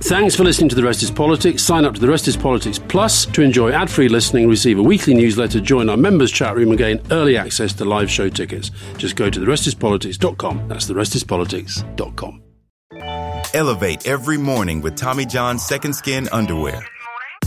Thanks for listening to The Rest is Politics. Sign up to The Rest is Politics Plus to enjoy ad free listening, receive a weekly newsletter, join our members' chat room, and gain early access to live show tickets. Just go to TheRestisPolitics.com. That's TheRestisPolitics.com. Elevate every morning with Tommy John's Second Skin Underwear.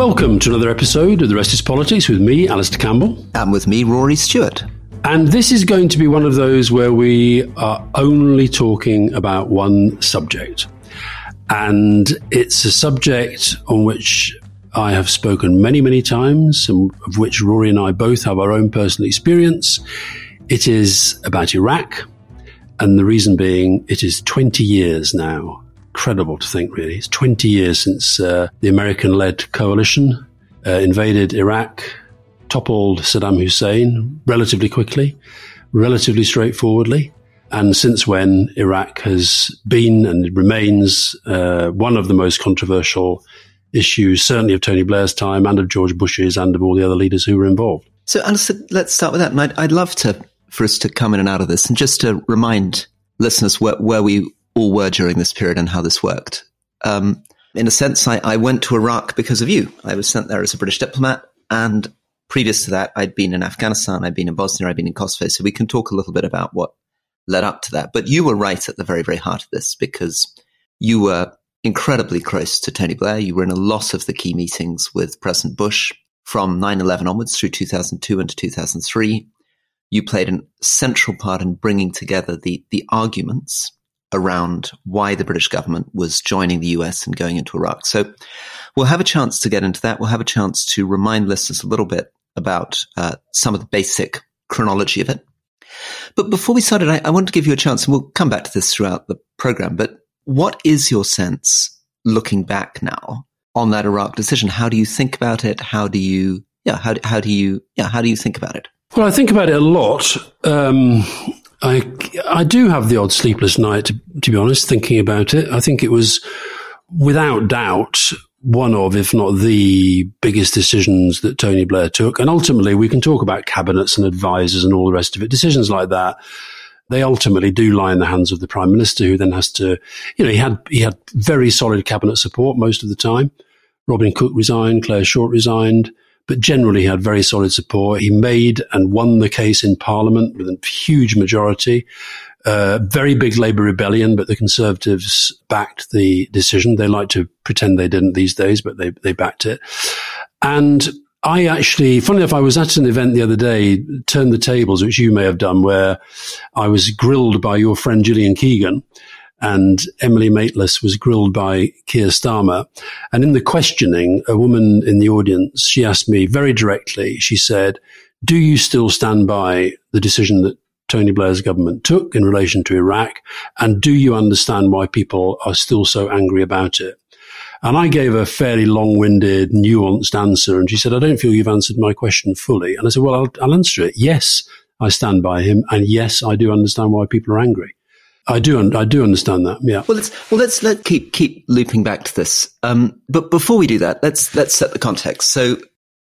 Welcome to another episode of The Rest is Politics with me, Alastair Campbell. And with me, Rory Stewart. And this is going to be one of those where we are only talking about one subject. And it's a subject on which I have spoken many, many times, and of which Rory and I both have our own personal experience. It is about Iraq. And the reason being, it is 20 years now incredible to think, really. It's 20 years since uh, the American led coalition uh, invaded Iraq, toppled Saddam Hussein relatively quickly, relatively straightforwardly. And since when Iraq has been and remains uh, one of the most controversial issues, certainly of Tony Blair's time and of George Bush's and of all the other leaders who were involved. So, Alastair, let's start with that. And I'd, I'd love to for us to come in and out of this and just to remind listeners where, where we all were during this period and how this worked. Um, in a sense, I, I, went to Iraq because of you. I was sent there as a British diplomat, and previous to that, I'd been in Afghanistan, I'd been in Bosnia, I'd been in Kosovo. So we can talk a little bit about what led up to that. But you were right at the very, very heart of this because you were incredibly close to Tony Blair. You were in a lot of the key meetings with President Bush from 9-11 onwards through 2002 and 2003. You played a central part in bringing together the, the arguments around why the British government was joining the US and going into Iraq. So we'll have a chance to get into that. We'll have a chance to remind listeners a little bit about uh, some of the basic chronology of it. But before we started, I, I want to give you a chance, and we'll come back to this throughout the program. But what is your sense looking back now on that Iraq decision? How do you think about it? How do you, yeah, how, how do you, yeah, how do you think about it? Well, I think about it a lot. Um, I, I do have the odd sleepless night, to, to be honest, thinking about it. I think it was without doubt one of, if not the biggest decisions that Tony Blair took. And ultimately, we can talk about cabinets and advisors and all the rest of it. Decisions like that, they ultimately do lie in the hands of the prime minister, who then has to, you know, he had he had very solid cabinet support most of the time. Robin Cook resigned, Clare Short resigned but generally he had very solid support. He made and won the case in Parliament with a huge majority. Uh, very big Labour rebellion, but the Conservatives backed the decision. They like to pretend they didn't these days, but they, they backed it. And I actually, funny enough, I was at an event the other day, Turn the Tables, which you may have done, where I was grilled by your friend Gillian Keegan and Emily Maitlis was grilled by Keir Starmer. And in the questioning, a woman in the audience, she asked me very directly, she said, do you still stand by the decision that Tony Blair's government took in relation to Iraq? And do you understand why people are still so angry about it? And I gave a fairly long-winded, nuanced answer. And she said, I don't feel you've answered my question fully. And I said, well, I'll, I'll answer it. Yes, I stand by him. And yes, I do understand why people are angry. I do, I do understand that. Yeah. Well, let's well let's let keep keep looping back to this. Um, but before we do that, let's let's set the context. So,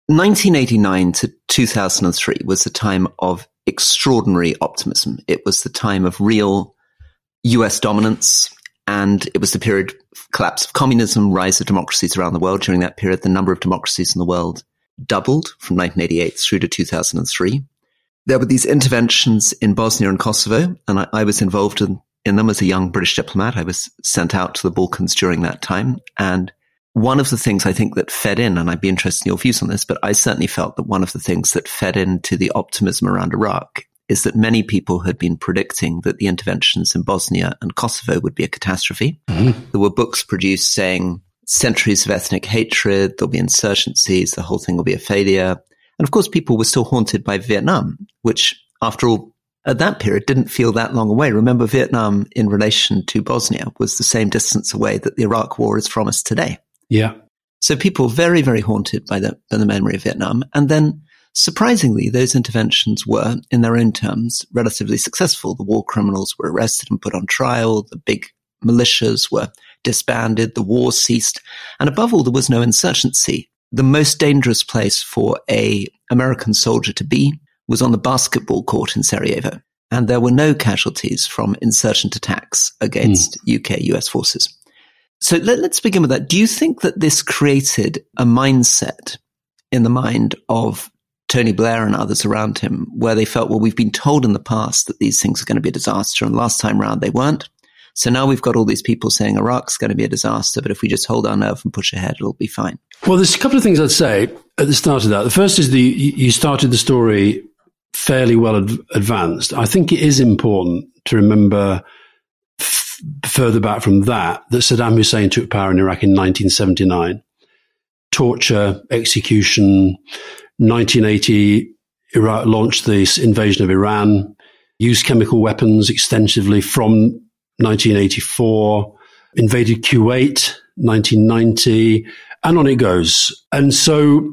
1989 to 2003 was a time of extraordinary optimism. It was the time of real U.S. dominance, and it was the period of collapse of communism, rise of democracies around the world. During that period, the number of democracies in the world doubled from 1988 through to 2003 there were these interventions in Bosnia and Kosovo, and I, I, was involved in in them as a young British diplomat. I was sent out to the Balkans during that time. And one of the things I think that fed in, and I'd be interested in your views on this, but I certainly felt that one of the things that fed into the optimism around Iraq is that many people had been predicting that the interventions in Bosnia and Kosovo would be a catastrophe. Mm-hmm. There were books produced saying centuries of ethnic hatred, there'll be insurgencies, the whole thing will be a failure. And of course, people were still haunted by Vietnam, which, after all, at that period didn't feel that long away. Remember, Vietnam in relation to Bosnia was the same distance away that the Iraq war is from us today. Yeah. So people very, very haunted by the, by the memory of Vietnam. And then surprisingly, those interventions were, in their own terms, relatively successful. The war criminals were arrested and put on trial. The big militias were disbanded. The war ceased. And above all, there was no insurgency. The most dangerous place for a American soldier to be was on the basketball court in Sarajevo. And there were no casualties from insurgent attacks against mm. UK US forces. So let, us begin with that. Do you think that this created a mindset in the mind of Tony Blair and others around him where they felt, well, we've been told in the past that these things are going to be a disaster. And last time round, they weren't. So now we've got all these people saying Iraq's going to be a disaster, but if we just hold our nerve and push ahead, it'll be fine. Well, there's a couple of things I'd say at the start of that. The first is the you started the story fairly well ad- advanced. I think it is important to remember f- further back from that that Saddam Hussein took power in Iraq in 1979. Torture, execution. 1980, Iraq launched this invasion of Iran, used chemical weapons extensively from 1984, invaded Kuwait, 1990, and on it goes. And so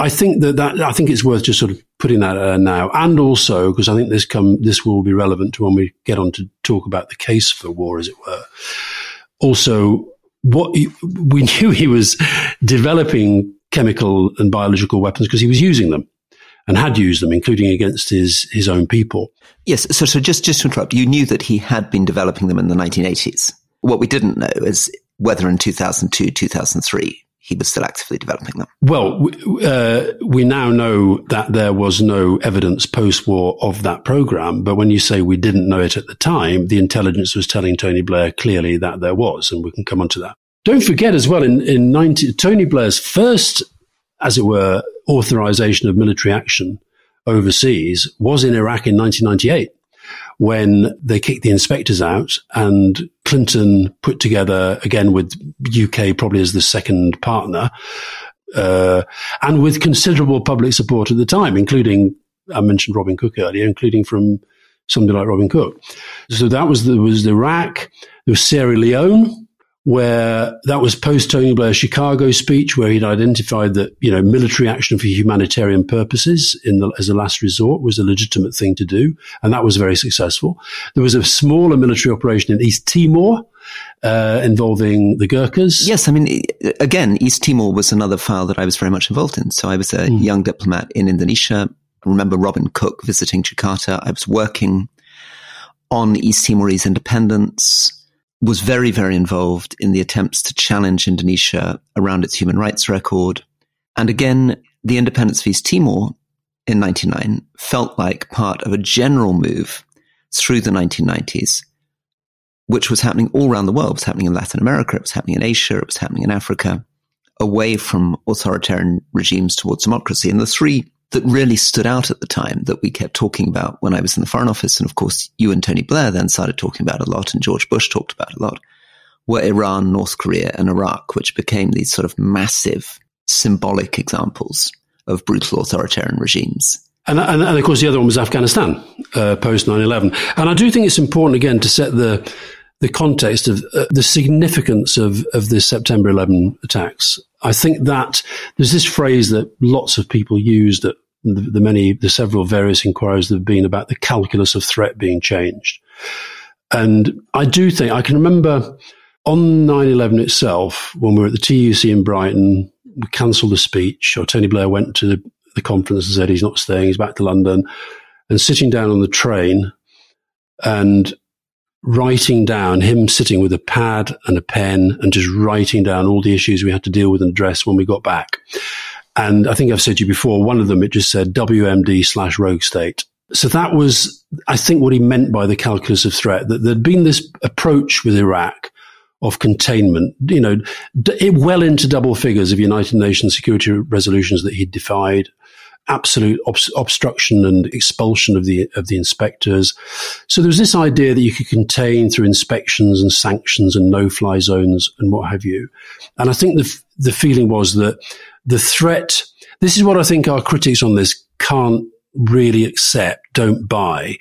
I think that, that I think it's worth just sort of putting that uh, now, and also because I think this come this will be relevant to when we get on to talk about the case for war, as it were. Also, what he, we knew he was developing chemical and biological weapons because he was using them and had used them, including against his his own people. Yes. So, so just just to interrupt, you knew that he had been developing them in the 1980s. What we didn't know is whether in 2002, 2003 he was still actively developing them? Well, uh, we now know that there was no evidence post war of that program. But when you say we didn't know it at the time, the intelligence was telling Tony Blair clearly that there was, and we can come on to that. Don't forget as well, in, in 90, Tony Blair's first, as it were, authorization of military action overseas was in Iraq in 1998 when they kicked the inspectors out and Clinton put together again with UK probably as the second partner, uh, and with considerable public support at the time, including I mentioned Robin Cook earlier, including from somebody like Robin Cook. So that was the, was Iraq. There was Sierra Leone, where that was post Tony Blair's Chicago speech, where he'd identified that you know military action for humanitarian purposes the, as a last resort was a legitimate thing to do, and that was very successful. There was a smaller military operation in East Timor. Uh, involving the Gurkhas. Yes, I mean, again, East Timor was another file that I was very much involved in. So I was a mm. young diplomat in Indonesia. I remember Robin Cook visiting Jakarta. I was working on East Timorese independence was very, very involved in the attempts to challenge Indonesia around its human rights record. And again, the independence of East Timor in 99 felt like part of a general move through the 1990s, which was happening all around the world. It was happening in Latin America, it was happening in Asia, it was happening in Africa, away from authoritarian regimes towards democracy. And the three that really stood out at the time that we kept talking about when I was in the Foreign Office. And of course, you and Tony Blair then started talking about a lot, and George Bush talked about a lot, were Iran, North Korea, and Iraq, which became these sort of massive symbolic examples of brutal authoritarian regimes. And, and, and of course, the other one was Afghanistan uh, post 9 11. And I do think it's important, again, to set the, the context of uh, the significance of, of the September 11 attacks I think that there's this phrase that lots of people use that the, the, many, the several various inquiries that have been about the calculus of threat being changed. And I do think, I can remember on 9-11 itself, when we were at the TUC in Brighton, we cancelled the speech, or Tony Blair went to the, the conference and said he's not staying, he's back to London, and sitting down on the train and writing down him sitting with a pad and a pen and just writing down all the issues we had to deal with and address when we got back. And I think I've said to you before, one of them, it just said WMD slash rogue state. So that was, I think, what he meant by the calculus of threat, that there'd been this approach with Iraq of containment, you know, d- well into double figures of United Nations security resolutions that he'd defied, absolute ob- obstruction and expulsion of the of the inspectors. So there was this idea that you could contain through inspections and sanctions and no fly zones and what have you. And I think the f- the feeling was that the threat. This is what I think our critics on this can't really accept, don't buy,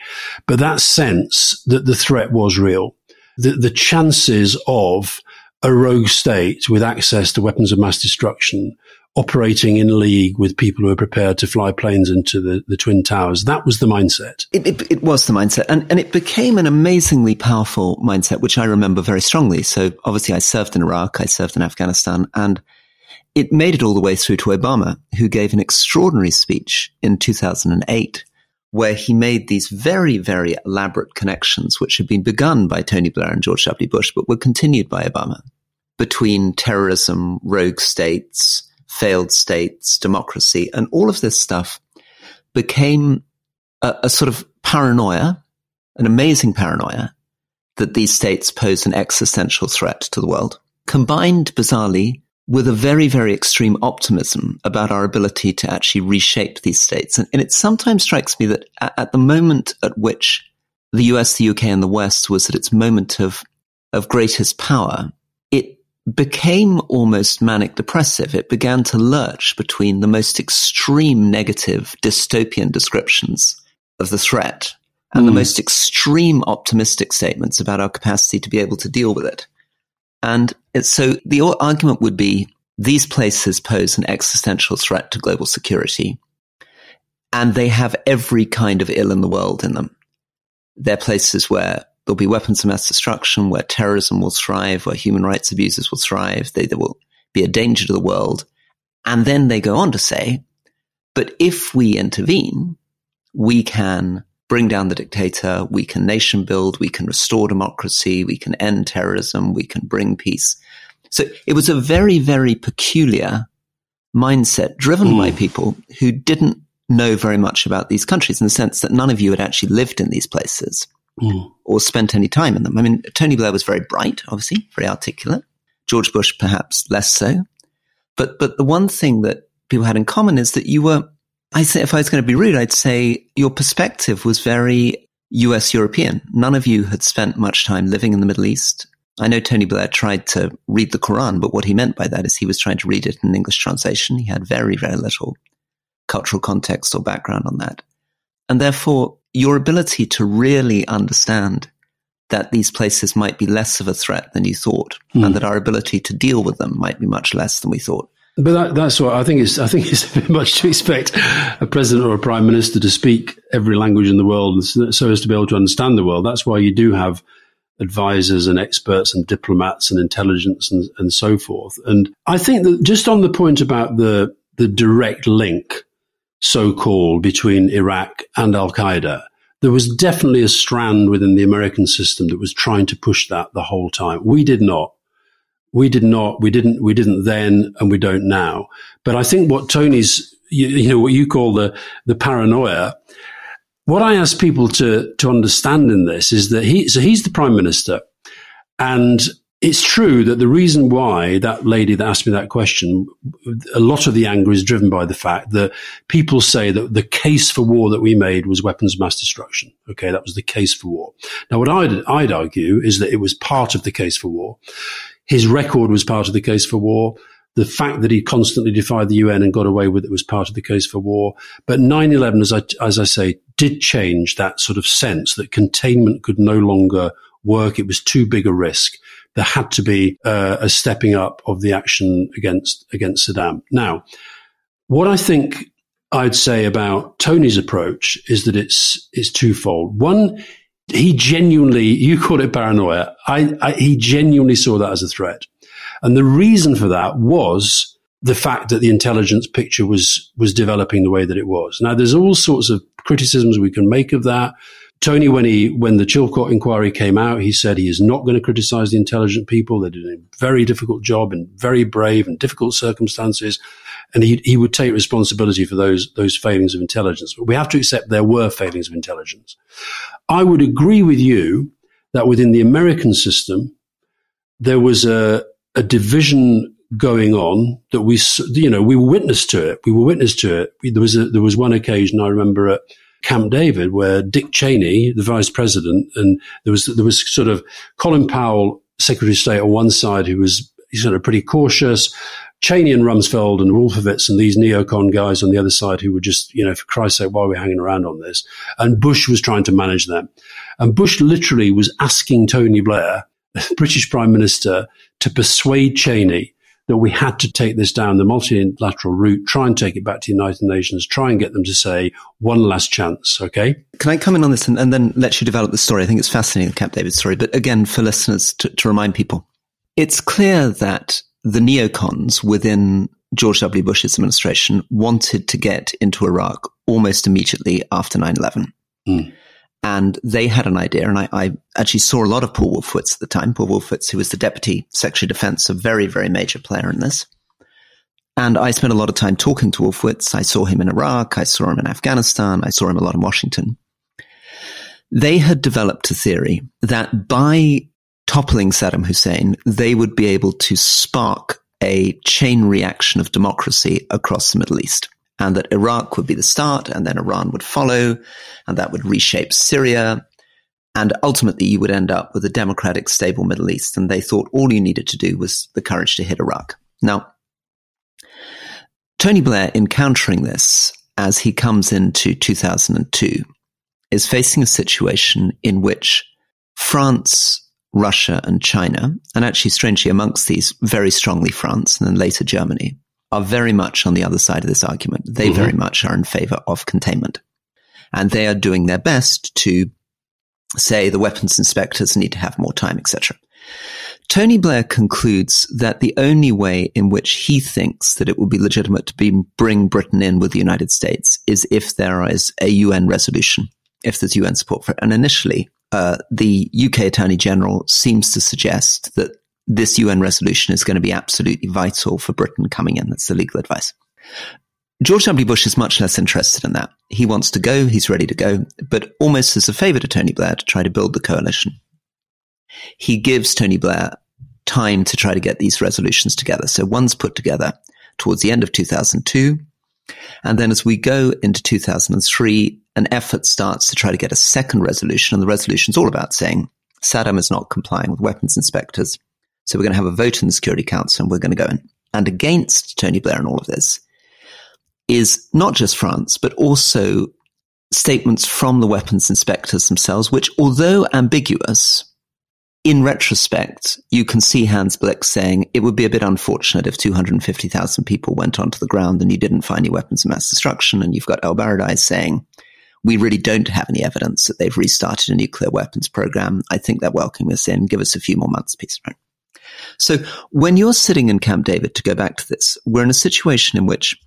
but that sense that the threat was real, the, the chances of a rogue state with access to weapons of mass destruction operating in league with people who are prepared to fly planes into the, the Twin Towers. That was the mindset. It, it, it, was the mindset. And, and it became an amazingly powerful mindset, which I remember very strongly. So obviously I served in Iraq, I served in Afghanistan, and it made it all the way through to Obama, who gave an extraordinary speech in 2008 where he made these very, very elaborate connections, which had been begun by Tony Blair and George W. Bush, but were continued by Obama between terrorism, rogue states, failed states, democracy, and all of this stuff became a, a sort of paranoia, an amazing paranoia that these states pose an existential threat to the world, combined bizarrely with a very, very extreme optimism about our ability to actually reshape these states. And, and it sometimes strikes me that at, at, the moment at which the US, the UK, and the West was at its moment of, of greatest power, became almost manic depressive. It began to lurch between the most extreme negative dystopian descriptions of the threat and mm. the hmm. most extreme optimistic statements about our capacity to be able to deal with it. And so the argument would be these places pose an existential threat to global security, and they have every kind of ill in the world in them. They're places where there'll be weapons of mass destruction, where terrorism will thrive, where human rights abuses will thrive. They, they will be a danger to the world. And then they go on to say, but if we intervene, we can bring down the dictator. We can nation build. We can restore democracy. We can end terrorism. We can bring peace. So it was a very, very peculiar mindset driven mm. by people who didn't know very much about these countries in the sense that none of you had actually lived in these places mm. or spent any time in them. I mean, Tony Blair was very bright, obviously, very articulate. George Bush, perhaps less so. But, but the one thing that people had in common is that you were I say, if I was going to be rude, I'd say your perspective was very US European. None of you had spent much time living in the Middle East. I know Tony Blair tried to read the Quran, but what he meant by that is he was trying to read it in English translation. He had very, very little cultural context or background on that. And therefore, your ability to really understand that these places might be less of a threat than you thought, mm. and that our ability to deal with them might be much less than we thought, but that, that's what I think. It's I think it's much to expect a president or a prime minister to speak every language in the world so as to be able to understand the world. That's why you do have advisors and experts and diplomats and intelligence and, and so forth. And I think that just on the point about the the direct link, so called, between Iraq and Al Qaeda, there was definitely a strand within the American system that was trying to push that the whole time. We did not we did not, we didn't, we didn't then, and we don't now. But I think what Tony's, you, you, know, what you call the the paranoia. What I ask people to to understand in this is that he, so he's the prime minister, and it's true that the reason why that lady that asked me that question, a lot of the anger is driven by the fact that people say that the case for war that we made was weapons of mass destruction. Okay, that was the case for war. Now, what I'd, I'd argue is that it was part of the case for war. His record was part of the case for war. The fact that he constantly defied the UN and got away with it was part of the case for war. But 9-11, as I, as I say, did change that sort of sense that containment could no longer work. It was too big a risk. There had to be uh, a stepping up of the action against, against Saddam. Now, what I think I'd say about Tony's approach is that it's, it's twofold. One, he genuinely, you call it paranoia. I, I, he genuinely saw that as a threat. And the reason for that was the fact that the intelligence picture was, was developing the way that it was. Now, there's all sorts of criticisms we can make of that. Tony, when he, when the Chilcot inquiry came out, he said he is not going to criticize the intelligent people. They did a very difficult job in very brave and difficult circumstances. And he, he would take responsibility for those, those failings of intelligence. But we have to accept there were failings of intelligence. I would agree with you that within the American system, there was a, a division going on that we, you know, we were witness to it. We were witness to it. There was a, there was one occasion I remember at Camp David where Dick Cheney, the vice president, and there was there was sort of Colin Powell, Secretary of State, on one side who was sort of pretty cautious. Cheney and Rumsfeld and Wolfowitz and these neocon guys on the other side who were just, you know, for Christ's sake, why are we hanging around on this? And Bush was trying to manage them. And Bush literally was asking Tony Blair, British Prime Minister, to persuade Cheney that we had to take this down the multilateral route, try and take it back to the United Nations, try and get them to say one last chance. Okay. Can I come in on this and, and then let you develop the story? I think it's fascinating, the Camp David story. But again, for listeners to, to remind people, it's clear that the neocons within George W. Bush's administration wanted to get into Iraq almost immediately after 9 11. Mm. And they had an idea, and I, I, actually saw a lot of Paul Wolfowitz at the time. Paul Wolfowitz, who was the Deputy Secretary of Defense, a very, very major player in this. And I spent a lot of time talking to Wolfowitz. I saw him in Iraq. I saw him in Afghanistan. I saw him a lot in Washington. They had developed a theory that by toppling Saddam Hussein, they would be able to spark a chain reaction of democracy across the Middle East and that Iraq would be the start and then Iran would follow and that would reshape Syria. And ultimately you would end up with a democratic, stable Middle East. And they thought all you needed to do was the courage to hit Iraq. Now, Tony Blair encountering this as he comes into 2002 is facing a situation in which France, Russia and China, and actually strangely amongst these very strongly France and then later Germany, are very much on the other side of this argument. They mm-hmm. very much are in favor of containment. And they are doing their best to say the weapons inspectors need to have more time, etc. Tony Blair concludes that the only way in which he thinks that it will be legitimate to be, bring Britain in with the United States is if there is a UN resolution, if there's UN support for it. And initially, uh, the UK Attorney General seems to suggest that this UN resolution is going to be absolutely vital for Britain coming in. That's the legal advice. George W. Bush is much less interested in that. He wants to go, he's ready to go, but almost as a favor to Tony Blair to try to build the coalition. He gives Tony Blair time to try to get these resolutions together. So one's put together towards the end of 2002. And then as we go into 2003, an effort starts to try to get a second resolution. And the resolution is all about saying Saddam is not complying with weapons inspectors. So we're going to have a vote in the Security Council and we're going to go in. And against Tony Blair and all of this is not just France, but also statements from the weapons inspectors themselves, which although ambiguous, in retrospect, you can see Hans Blix saying it would be a bit unfortunate if 250,000 people went onto the ground and you didn't find any weapons of mass destruction. And you've got El Baradei saying, we really don't have any evidence that they've restarted a nuclear weapons program. I think they're welcoming us in. Give us a few more months, please. Right? So when you're sitting in Camp David, to go back to this, we're in a situation in which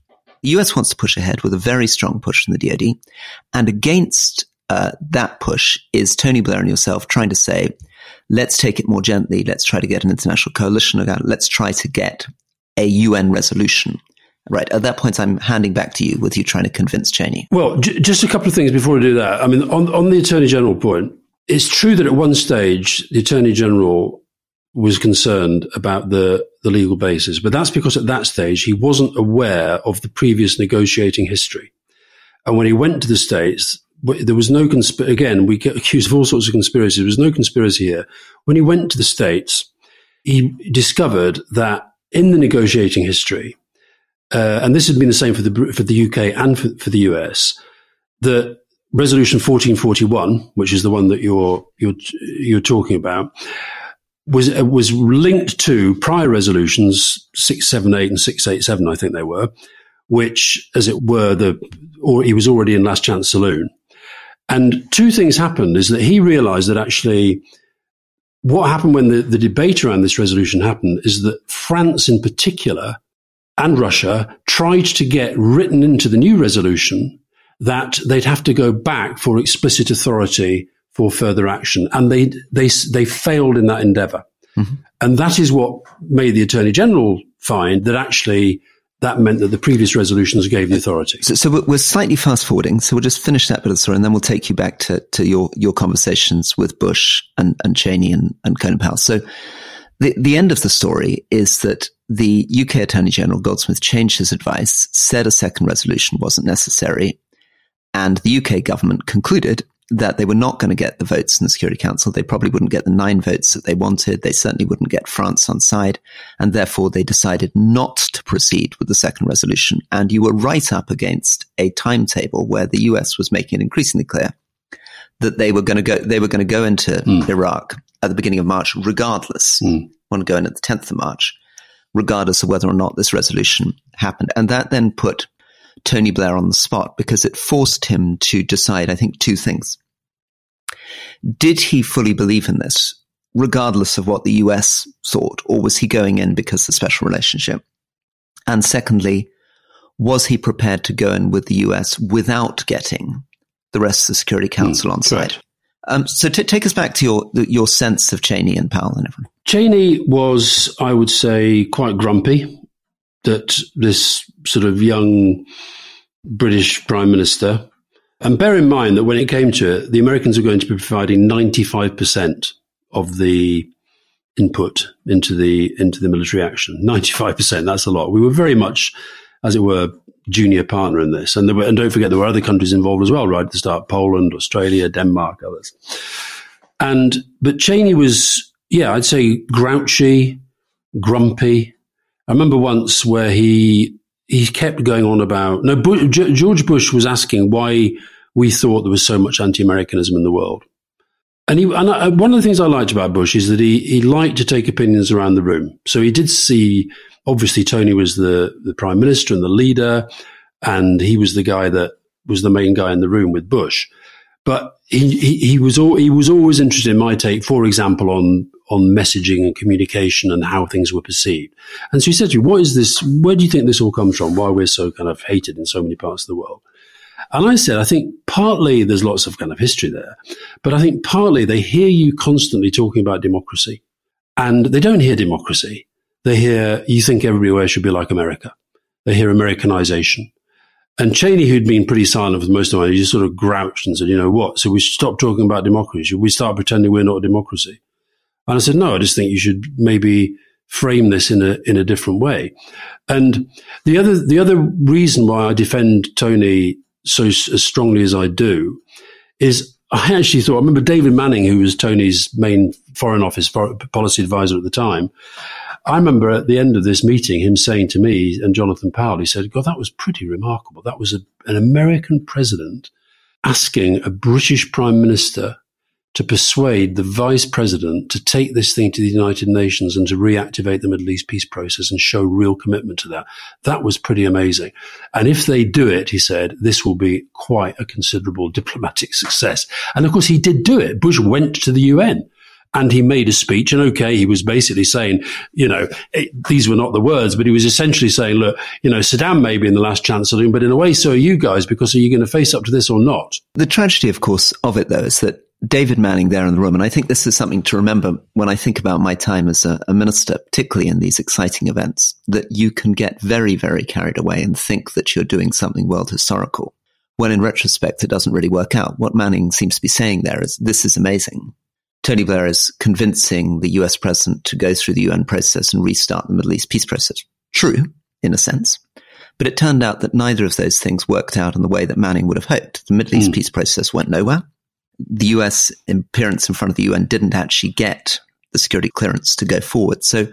the US wants to push ahead with a very strong push from the DoD, and against uh, that push is Tony Blair and yourself trying to say, let's take it more gently. Let's try to get an international coalition Let's try to get a UN resolution. Right. At that point, I'm handing back to you with you trying to convince Cheney. Well, j- just a couple of things before we do that. I mean, on, on the Attorney General point, it's true that at one stage, the Attorney General was concerned about the, the legal basis. But that's because at that stage, he wasn't aware of the previous negotiating history. And when he went to the States, there was no consp- again, we get accused of all sorts of conspiracies. There was no conspiracy here. When he went to the States, he discovered that in the negotiating history, uh, and this had been the same for the, for the UK and for, for the US, that resolution 1441, which is the one that you're, you're, you're talking about, was uh, was linked to prior resolutions six seven eight and six eight seven, I think they were, which, as it were, the or he was already in Last Chance Saloon. And two things happened: is that he realised that actually. What happened when the, the debate around this resolution happened is that France, in particular, and Russia tried to get written into the new resolution that they'd have to go back for explicit authority for further action. And they, they, they failed in that endeavor. Mm-hmm. And that is what made the Attorney General find that actually that meant that the previous resolutions gave the authority. So, so, we're slightly fast forwarding. So we'll just finish that bit of the story and then we'll take you back to, to your, your conversations with Bush and, and Cheney and, and Colin Powell. So the, the end of the story is that the UK Attorney General Goldsmith changed his advice, said a second resolution wasn't necessary, and the UK government concluded that they were not going to get the votes in the Security Council. They probably wouldn't get the nine votes that they wanted. They certainly wouldn't get France on side. And therefore they decided not to proceed with the second resolution. And you were right up against a timetable where the US was making it increasingly clear that they were going to go, they were going to go into mm. Iraq at the beginning of March, regardless. Mm. Want to go in at the 10th of March, regardless of whether or not this resolution happened. And that then put Tony Blair on the spot because it forced him to decide, I think, two things. Did he fully believe in this, regardless of what the US thought, or was he going in because of the special relationship? And secondly, was he prepared to go in with the US without getting the rest of the Security hmm, Council mm, on side? Um, so t- take us back to your your sense of Cheney and Powell and everyone. Cheney was, I would say, quite grumpy that this sort of young British Prime Minister, and bear in mind that when it came to it, the Americans were going to be providing 95% of the input into the into the military action. 95%, that's a lot. We were very much, as it were, junior partner in this. And, were, and don't forget, there were other countries involved as well, right at the start Poland, Australia, Denmark, others. And, but Cheney was, yeah, I'd say grouchy, grumpy. I remember once where he, he kept going on about, no, Bush, George Bush was asking why we thought there was so much anti-Americanism in the world. And, he, and I, uh, one of the things I liked about Bush is that he, he liked to take opinions around the room. So he did see obviously Tony was the, the prime minister and the leader, and he was the guy that was the main guy in the room with Bush. But he, he, he was all, he was always interested in my take, for example, on on messaging and communication and how things were perceived. And so he said to me, "What is this? Where do you think this all comes from? Why we're so kind of hated in so many parts of the world?" And I said, I think partly there's lots of kind of history there, but I think partly they hear you constantly talking about democracy, and they don't hear democracy. They hear, you think everywhere should be like America. They hear Americanization. And Cheney, who'd been pretty silent for most of time, he just sort of grouched and said, you know what? So we should stop talking about democracy. Should we start pretending we're not a democracy? And I said, no, I just think you should maybe frame this in a, in a different way. And the other, the other reason why I defend Tony so as strongly as I do is I actually thought, I remember David Manning, who was Tony's main foreign office policy advisor at the time. I remember at the end of this meeting, him saying to me and Jonathan Powell, he said, God, that was pretty remarkable. That was a, an American president asking a British prime minister to persuade the vice president to take this thing to the United Nations and to reactivate the Middle East peace process and show real commitment to that. That was pretty amazing. And if they do it, he said, this will be quite a considerable diplomatic success. And of course, he did do it. Bush went to the UN and he made a speech. And okay, he was basically saying, you know, it, these were not the words, but he was essentially saying, look, you know, Saddam may be in the last chance saloon, but in a way, so are you guys, because are you going to face up to this or not? The tragedy, of course, of it, though, is that David Manning there in the room, and I think this is something to remember when I think about my time as a, a minister, particularly in these exciting events, that you can get very, very carried away and think that you're doing something world historical when in retrospect it doesn't really work out. What Manning seems to be saying there is this is amazing. Tony Blair is convincing the US president to go through the UN process and restart the Middle East peace process. True, in a sense. But it turned out that neither of those things worked out in the way that Manning would have hoped. The Middle East mm. peace process went nowhere. The US appearance in front of the UN didn't actually get the security clearance to go forward. So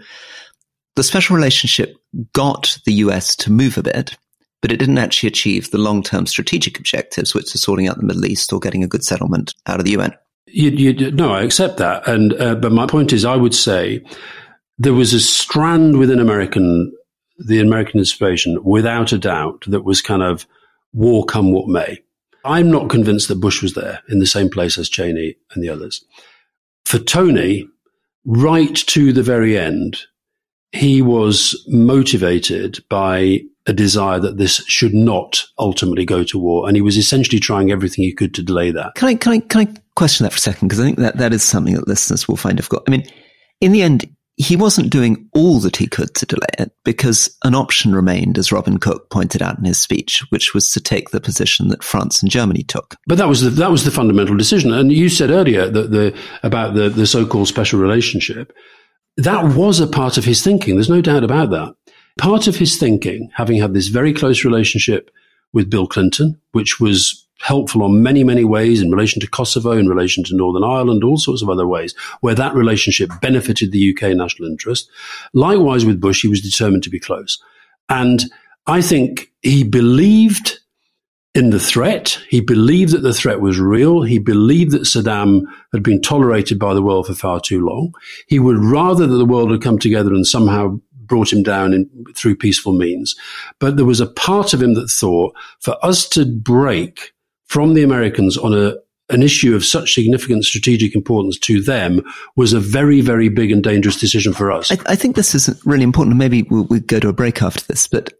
the special relationship got the US to move a bit, but it didn't actually achieve the long term strategic objectives, which are sorting out the Middle East or getting a good settlement out of the UN. You, you, no, I accept that, and uh, but my point is, I would say there was a strand within American, the American inspiration, without a doubt, that was kind of war come what may. I'm not convinced that Bush was there in the same place as Cheney and the others. For Tony, right to the very end, he was motivated by a desire that this should not ultimately go to war, and he was essentially trying everything he could to delay that. Can I can I can I question that for a second because I think that that is something that listeners will find difficult. I mean, in the end, he wasn't doing all that he could to delay it because an option remained, as Robin Cook pointed out in his speech, which was to take the position that France and Germany took. But that was the, that was the fundamental decision. And you said earlier that the about the, the so-called special relationship that was a part of his thinking. There's no doubt about that. Part of his thinking, having had this very close relationship with Bill Clinton, which was helpful on many, many ways in relation to Kosovo, in relation to Northern Ireland, all sorts of other ways where that relationship benefited the UK national interest. Likewise with Bush, he was determined to be close. And I think he believed in the threat. He believed that the threat was real. He believed that Saddam had been tolerated by the world for far too long. He would rather that the world had come together and somehow brought him down in, through peaceful means. But there was a part of him that thought for us to break from the Americans on a an issue of such significant strategic importance to them was a very, very big and dangerous decision for us. I, I think this is really important. Maybe we'll, we'll, go to a break after this, but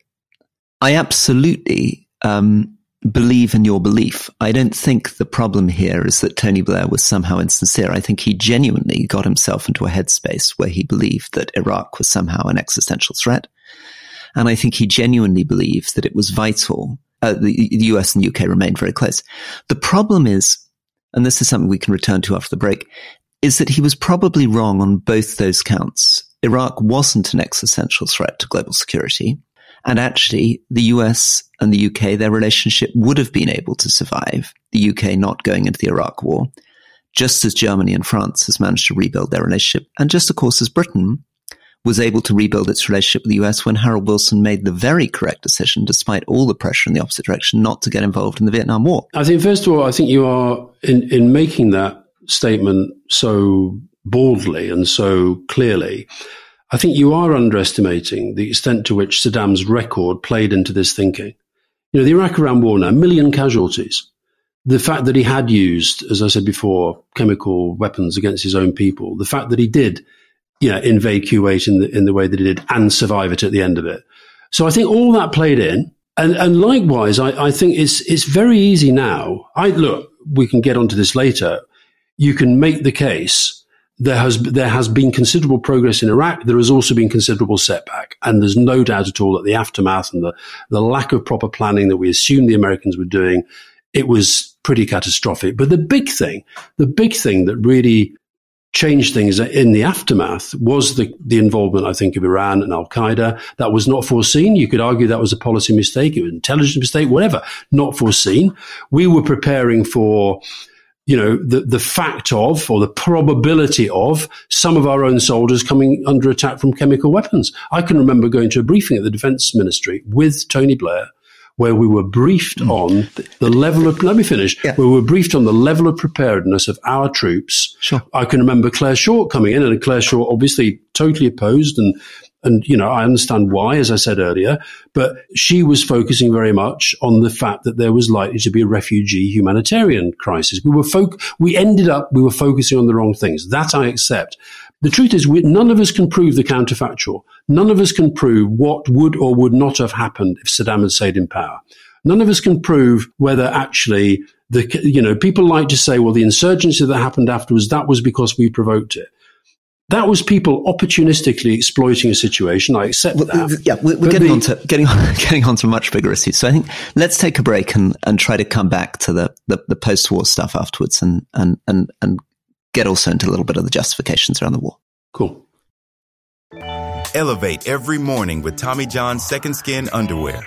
I absolutely um, believe in your belief. I don't think the problem here is that Tony Blair was somehow insincere. I think he genuinely got himself into a headspace where he believed that Iraq was somehow an existential threat. And I think he genuinely believed that it was vital. Uh, the, the US and the UK remained very close. The problem is, and this is something we can return to after the break, is that he was probably wrong on both those counts. Iraq wasn't an existential threat to global security. And actually, the US and the UK, their relationship would have been able to survive the UK not going into the Iraq war, just as Germany and France has managed to rebuild their relationship. And just, of course, as Britain was able to rebuild its relationship with the US when Harold Wilson made the very correct decision, despite all the pressure in the opposite direction, not to get involved in the Vietnam War. I think, first of all, I think you are, in, in making that statement so boldly and so clearly, I think you are underestimating the extent to which Saddam's record played into this thinking. You know, the Iraq Iran war now, a million casualties. The fact that he had used, as I said before, chemical weapons against his own people, the fact that he did, you know, invade Kuwait in the, in the way that it did and survive it at the end of it. So I think all that played in. And, and likewise, I, I think it's, it's very easy now. I look, we can get onto this later. You can make the case there has there has been considerable progress in Iraq. There has also been considerable setback, and there's no doubt at all that the aftermath and the the lack of proper planning that we assumed the Americans were doing, it was pretty catastrophic. But the big thing, the big thing that really changed things in the aftermath was the, the involvement, I think, of Iran and Al Qaeda. That was not foreseen. You could argue that was a policy mistake, an intelligence mistake, whatever, not foreseen. We were preparing for you know, the, the fact of or the probability of some of our own soldiers coming under attack from chemical weapons. I can remember going to a briefing at the defense ministry with Tony Blair where we were briefed mm. on the level of, let me finish, yeah. where we were briefed on the level of preparedness of our troops. Sure. I can remember Clare Short coming in and Clare Short obviously totally opposed and and, you know, I understand why, as I said earlier, but she was focusing very much on the fact that there was likely to be a refugee humanitarian crisis. We were folk, we ended up, we were focusing on the wrong things. That I accept. The truth is, we, none of us can prove the counterfactual. None of us can prove what would or would not have happened if Saddam had stayed in power. None of us can prove whether actually the, you know, people like to say, well, the insurgency that happened afterwards, that was because we provoked it. That was people opportunistically exploiting a situation. I accept that. Yeah, we're, we're getting the, on to getting on, getting on to much bigger issues. So I think let's take a break and, and try to come back to the, the, the post-war stuff afterwards and, and, and, and get also into a little bit of the justifications around the war. Cool. Elevate every morning with Tommy John's Second Skin underwear.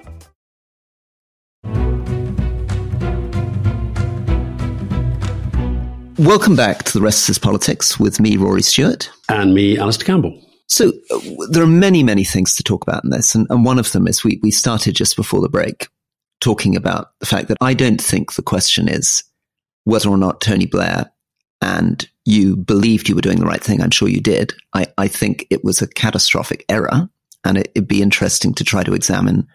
Welcome back to the Rest Is Politics with me, Rory Stewart. And me, Alastair Campbell. So uh, there are many, many things to talk about in this. And, and one of them is we, we started just before the break talking about the fact that I don't think the question is whether or not Tony Blair and you believed you were doing the right thing. I'm sure you did. I, I think it was a catastrophic error. And it, it'd be interesting to try to examine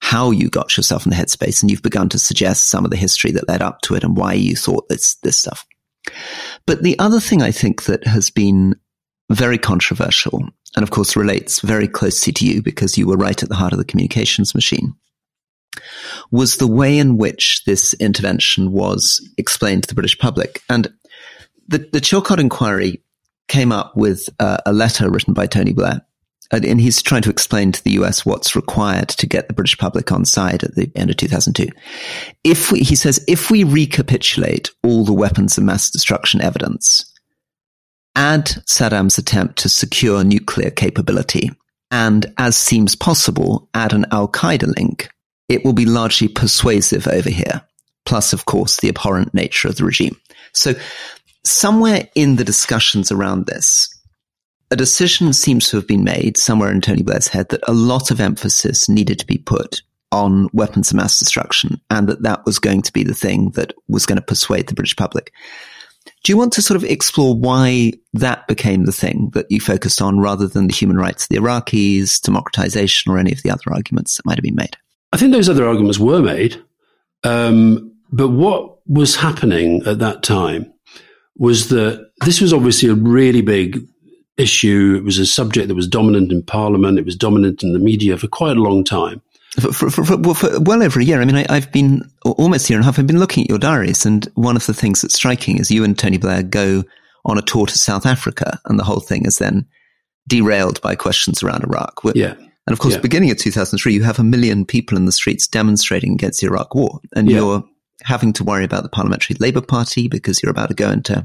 how you got yourself in the headspace. And you've begun to suggest some of the history that led up to it and why you thought this, this stuff. But the other thing I think that has been very controversial, and of course relates very closely to you because you were right at the heart of the communications machine, was the way in which this intervention was explained to the British public. And the, the Chilcot inquiry came up with uh, a letter written by Tony Blair and he's trying to explain to the US what's required to get the British public on side at the end of 2002. If we, he says, if we recapitulate all the weapons of mass destruction evidence, add Saddam's attempt to secure nuclear capability, and as seems possible, add an Al Qaeda link, it will be largely persuasive over here. Plus, of course, the abhorrent nature of the regime. So somewhere in the discussions around this, a decision seems to have been made somewhere in Tony Blair's head that a lot of emphasis needed to be put on weapons of mass destruction and that that was going to be the thing that was going to persuade the British public. Do you want to sort of explore why that became the thing that you focused on rather than the human rights of the Iraqis, democratization, or any of the other arguments that might have been made? I think those other arguments were made. Um, but what was happening at that time was that this was obviously a really big issue. It was a subject that was dominant in Parliament. It was dominant in the media for quite a long time. For, for, for, for well over a year. I mean, I, have been almost a year and a half. I've been looking at your diaries, and one of the things that's striking is you and Tony Blair go on a tour to South Africa, and the whole thing is then derailed by questions around Iraq. Yeah. And of course, yeah. beginning of 2003, you have a million people in the streets demonstrating against the Iraq war, and yeah. you're having to worry about the Parliamentary Labour Party because you're about to go into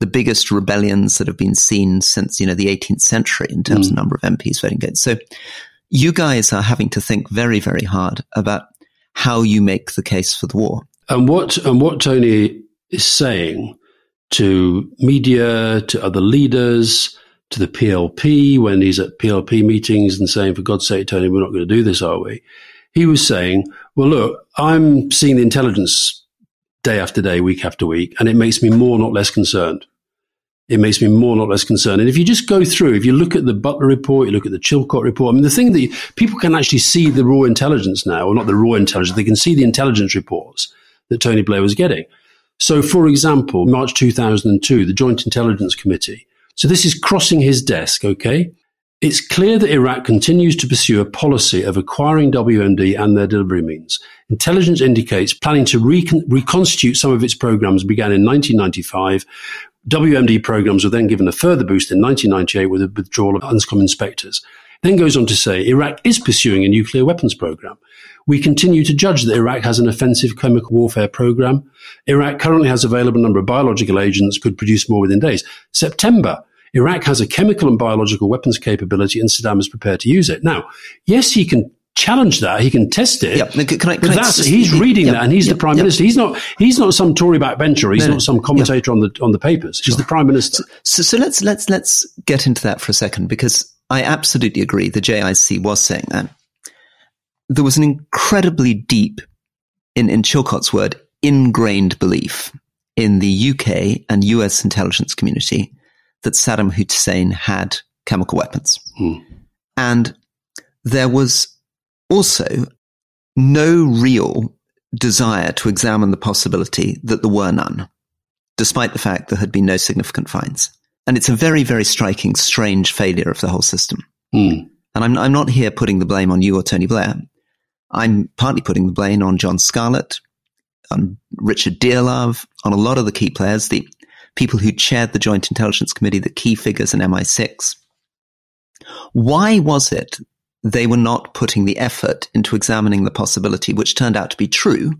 the biggest rebellions that have been seen since, you know, the 18th century in terms mm. of number of MPs voting against. So you guys are having to think very, very hard about how you make the case for the war. And what, and what Tony is saying to media, to other leaders, to the PLP when he's at PLP meetings and saying, for God's sake, Tony, we're not going to do this, are we? He was saying, well, look, I'm seeing the intelligence day after day, week after week, and it makes me more, not less concerned. It makes me more, not less concerned. And if you just go through, if you look at the Butler report, you look at the Chilcot report, I mean, the thing that you, people can actually see the raw intelligence now, or not the raw intelligence, they can see the intelligence reports that Tony Blair was getting. So, for example, March 2002, the Joint Intelligence Committee. So this is crossing his desk, okay? It's clear that Iraq continues to pursue a policy of acquiring WMD and their delivery means. Intelligence indicates planning to recon- reconstitute some of its programs began in 1995. WMD programs were then given a further boost in 1998 with the withdrawal of UNSCOM inspectors. then goes on to say Iraq is pursuing a nuclear weapons program. We continue to judge that Iraq has an offensive chemical warfare program. Iraq currently has available number of biological agents, could produce more within days. September, Iraq has a chemical and biological weapons capability and Saddam is prepared to use it. Now, yes, he can challenge that. He can test it. Yep. Can I, can that's, he's reading that and he's the prime minister. He's not, he's not some Tory backbencher. He's no, not some commentator on the, on the papers. He's sure. the prime minister. So, so let's, let's, let's get into that for a second because I absolutely agree. The JIC was saying that. there was an incredibly deep, in, in Chilcot's word, ingrained belief in the UK and US intelligence community that Saddam Hussein had chemical weapons. Hmm. And there was also no real desire to examine the possibility that there were none, despite the fact there had been no significant finds. And it's a very, very striking, strange failure of the whole system. Mm. And I'm, I'm not here putting the blame on you or Tony Blair. I'm partly putting the blame on John Scarlett, on Richard Dearlove, on a lot of the key players, the people who chaired the Joint Intelligence Committee, the key figures in MI6. Why was it they were not putting the effort into examining the possibility, which turned out to be true,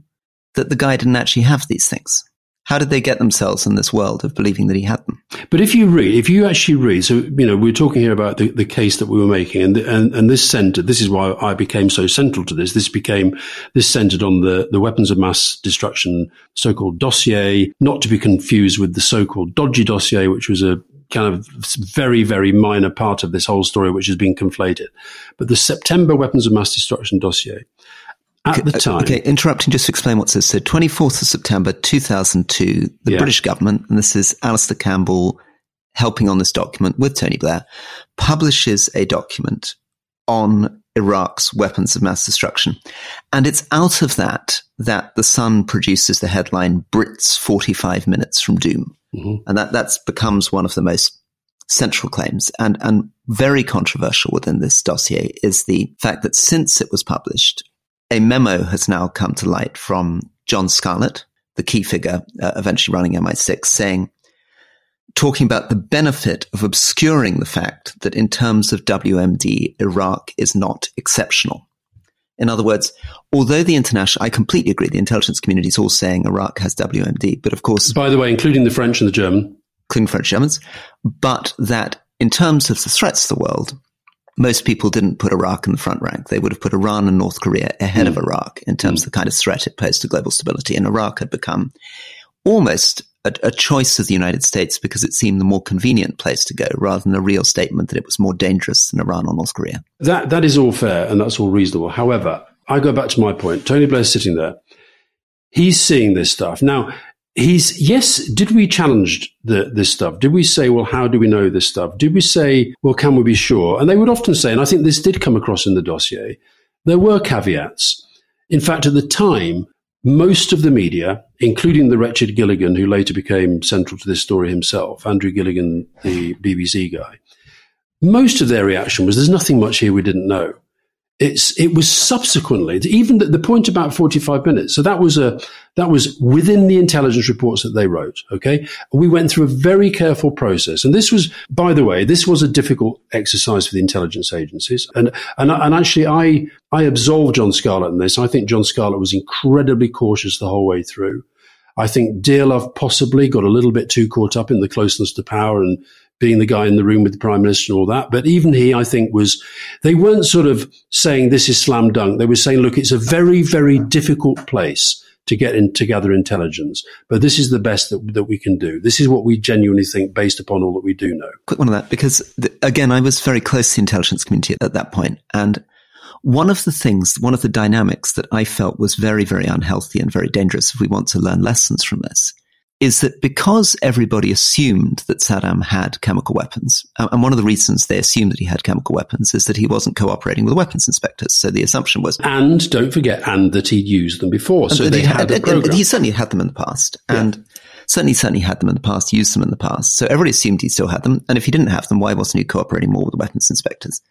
that the guy didn't actually have these things? How did they get themselves in this world of believing that he had them? But if you read, if you actually read, so, you know, we're talking here about the, the case that we were making and, and, and this centered, this is why I became so central to this. This became, this centered on the, the weapons of mass destruction so-called dossier, not to be confused with the so-called dodgy dossier, which was a kind of very, very minor part of this whole story, which has been conflated. But the September weapons of mass destruction dossier at the uh, time. Okay, interrupting just to explain what's this. So 24th of September 2002, the yeah. British government, and this is Alastair Campbell helping on this document with Tony Blair, publishes a document on Iraq's weapons of mass destruction. And it's out of that that The Sun produces the headline Brits 45 minutes from doom. Mm-hmm. And that that's becomes one of the most central claims and, and very controversial within this dossier is the fact that since it was published, a memo has now come to light from John Scarlett, the key figure uh, eventually running MI6, saying, talking about the benefit of obscuring the fact that in terms of WMD, Iraq is not exceptional. In other words, although the international, I completely agree, the intelligence community is all saying Iraq has WMD, but of course. By the way, including the French and the German. Including French Germans, but that in terms of the threats to the world, most people didn't put Iraq in the front rank. They would have put Iran and North Korea ahead mm. of hmm. Iraq in terms mm. of the kind of threat it posed to global stability. And Iraq had become almost a, a, choice of the United States because it seemed the more convenient place to go rather than a real statement that it was more dangerous than Iran or North Korea. That, that is all fair and that's all reasonable. However, I go back to my point. Tony Blair's sitting there. He's seeing this stuff. Now, he's yes did we challenge the, this stuff did we say well how do we know this stuff did we say well can we be sure and they would often say and i think this did come across in the dossier there were caveats in fact at the time most of the media including the wretched gilligan who later became central to this story himself andrew gilligan the bbc guy most of their reaction was there's nothing much here we didn't know it's it was subsequently even the, the, point about 45 minutes so that was a that was within the intelligence reports that they wrote okay? We went through a very careful process and this was by the way this was a difficult exercise for the intelligence agencies and and, and actually i i absolve john scarlett in this. I think john scarlett was incredibly cautious the whole way through. I think Dearlove possibly got a little bit too caught up in the closeness to power and being the guy in the room with the prime minister and all that. But even he, I think, was, they weren't sort of saying this is slam dunk. They were saying, look, it's a very, very difficult place to get in, to gather intelligence. But this is the best that, that we can do. This is what we genuinely think based upon all that we do know. Quick one on that, because again, I was very close to the intelligence community at that point, And one of the things, one of the dynamics that I felt was very, very unhealthy and very dangerous if we want to learn lessons from this is that because everybody assumed that Saddam had chemical weapons, and one of the reasons they assumed that he had chemical weapons is that he wasn't cooperating with the weapons inspectors. So the assumption was, and don't forget, and that he'd used them before. So they had, had a program. He certainly had them in the past, and certainly certainly had them in the past, used them in the past. So everybody assumed he still had them, and if he didn't have them, why wasn't he cooperating more with the weapons inspectors?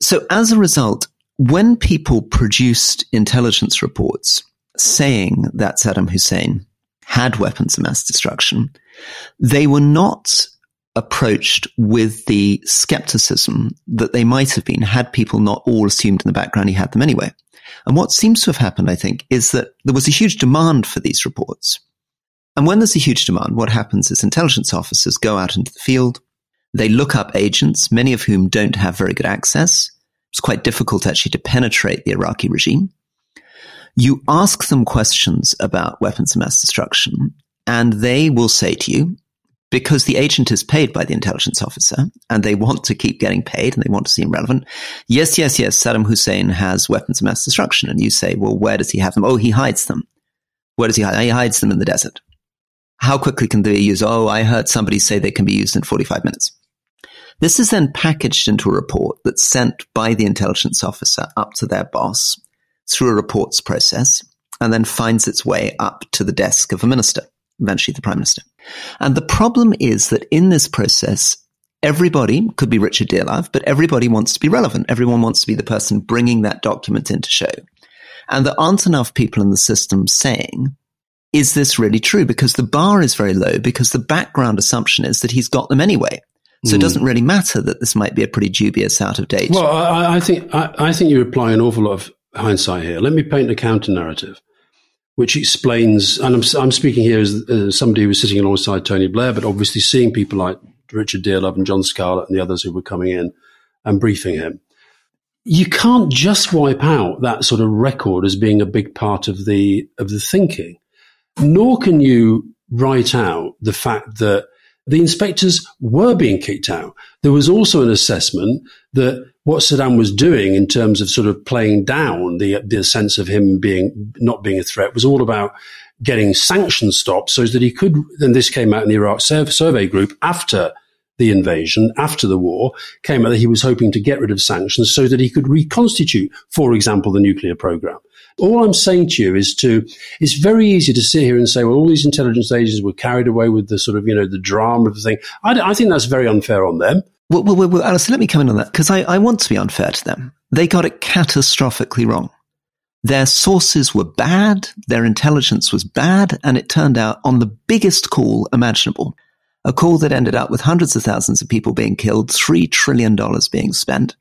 So as a result, when people produced intelligence reports saying that Saddam Hussein had weapons of mass destruction, they were not approached with the skepticism that they might have been had people not all assumed in the background he had them anyway. And what seems to have happened, I think, is that there was a huge demand for these reports. And when there's a huge demand, what happens is intelligence officers go out into the field. They look up agents, many of whom don't have very good access. It's quite difficult actually to penetrate the Iraqi regime. You ask them questions about weapons of mass destruction, and they will say to you, because the agent is paid by the intelligence officer and they want to keep getting paid and they want to seem relevant. Yes, yes, yes, Saddam Hussein has weapons of mass destruction. And you say, well, where does he have them? Oh, he hides them. Where does he hide? He hides them in the desert. How quickly can they be used? Oh, I heard somebody say they can be used in 45 minutes. This is then packaged into a report that's sent by the intelligence officer up to their boss through a reports process and then finds its way up to the desk of a minister, eventually the prime minister. And the problem is that in this process, everybody could be Richard Dearlove, but everybody wants to be relevant. Everyone wants to be the person bringing that document into show. And there aren't enough people in the system saying, is this really true? Because the bar is very low because the background assumption is that he's got them anyway. So it hmm. doesn't really matter that this might be a pretty dubious, out of date. Well, I, I think I, I, think you apply an awful lot of hindsight here. Let me paint a counter narrative, which explains. And I'm, I'm speaking here as, as somebody who was sitting alongside Tony Blair, but obviously seeing people like Richard Dearlove and John Scarlett and the others who were coming in and briefing him. You can't just wipe out that sort of record as being a big part of the of the thinking, nor can you write out the fact that the inspectors were being kicked out. There was also an assessment that what Saddam was doing in terms of sort of playing down the, the sense of him being, not being a threat was all about getting sanctions stopped so that he could, and this came out in the Iraq survey group after the invasion, after the war, came out that he was hoping to get rid of sanctions so that he could reconstitute, for example, the nuclear program. All I'm saying to you is to, it's very easy to sit here and say, well, all these intelligence agencies were carried away with the sort of, you know, the drama of the thing. I, I think that's very unfair on them. Well, well, well, Alastair, let me come in on that because I, I want to be unfair to them. They got it catastrophically wrong. Their sources were bad, their intelligence was bad, and it turned out on the biggest call imaginable. A call that ended up with hundreds of thousands of people being killed, $3 trillion being spent,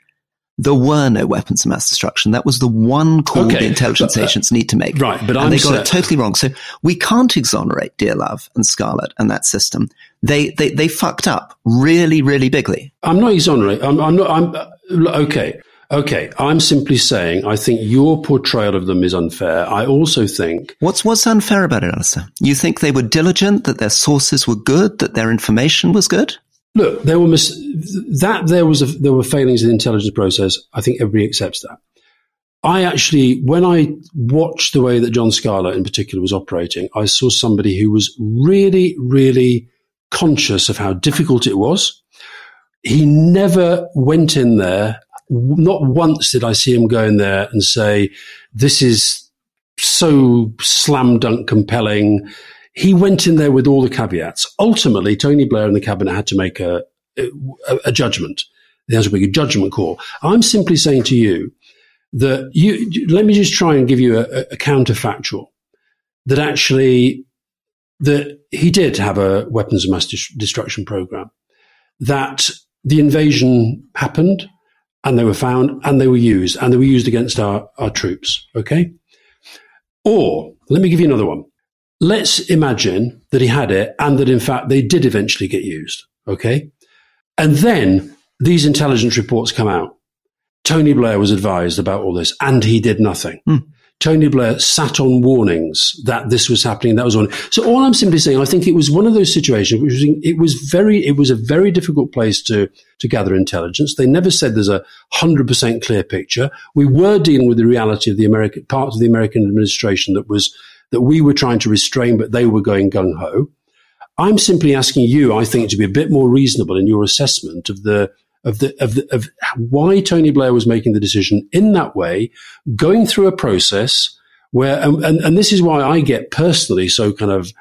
there were no weapons of mass destruction. That was the one call okay, the intelligence but, uh, agents need to make. Right, but and I'm they got it totally wrong. So we can't exonerate Dearlove and Scarlett and that system. They they they fucked up really really bigly. I'm not exonerating. I'm, I'm not. I'm uh, okay. Okay, I'm simply saying I think your portrayal of them is unfair. I also think what's what's unfair about it, Alastair? You think they were diligent, that their sources were good, that their information was good? Look, there were mis- that there was a, there were failings in the intelligence process. I think everybody accepts that. I actually, when I watched the way that John Scarlett in particular was operating, I saw somebody who was really, really conscious of how difficult it was. He never went in there. Not once did I see him go in there and say, "This is so slam dunk compelling." He went in there with all the caveats. Ultimately, Tony Blair and the cabinet had to make a, a, a judgment. They had to make a judgment call. I'm simply saying to you that you, let me just try and give you a, a counterfactual that actually that he did have a weapons of mass destruction program, that the invasion happened and they were found and they were used and they were used against our, our troops. Okay. Or let me give you another one let's imagine that he had it and that in fact they did eventually get used. Okay. And then these intelligence reports come out. Tony Blair was advised about all this and he did nothing. Mm. Tony Blair sat on warnings that this was happening. That was on. So all I'm simply saying, I think it was one of those situations which was, it was very, it was a very difficult place to, to gather intelligence. They never said there's a hundred percent clear picture. We were dealing with the reality of the American part of the American administration that was that we were trying to restrain, but they were going gung ho. I'm simply asking you, I think, to be a bit more reasonable in your assessment of the of the of the, of why Tony Blair was making the decision in that way, going through a process where, and, and, and this is why I get personally so kind of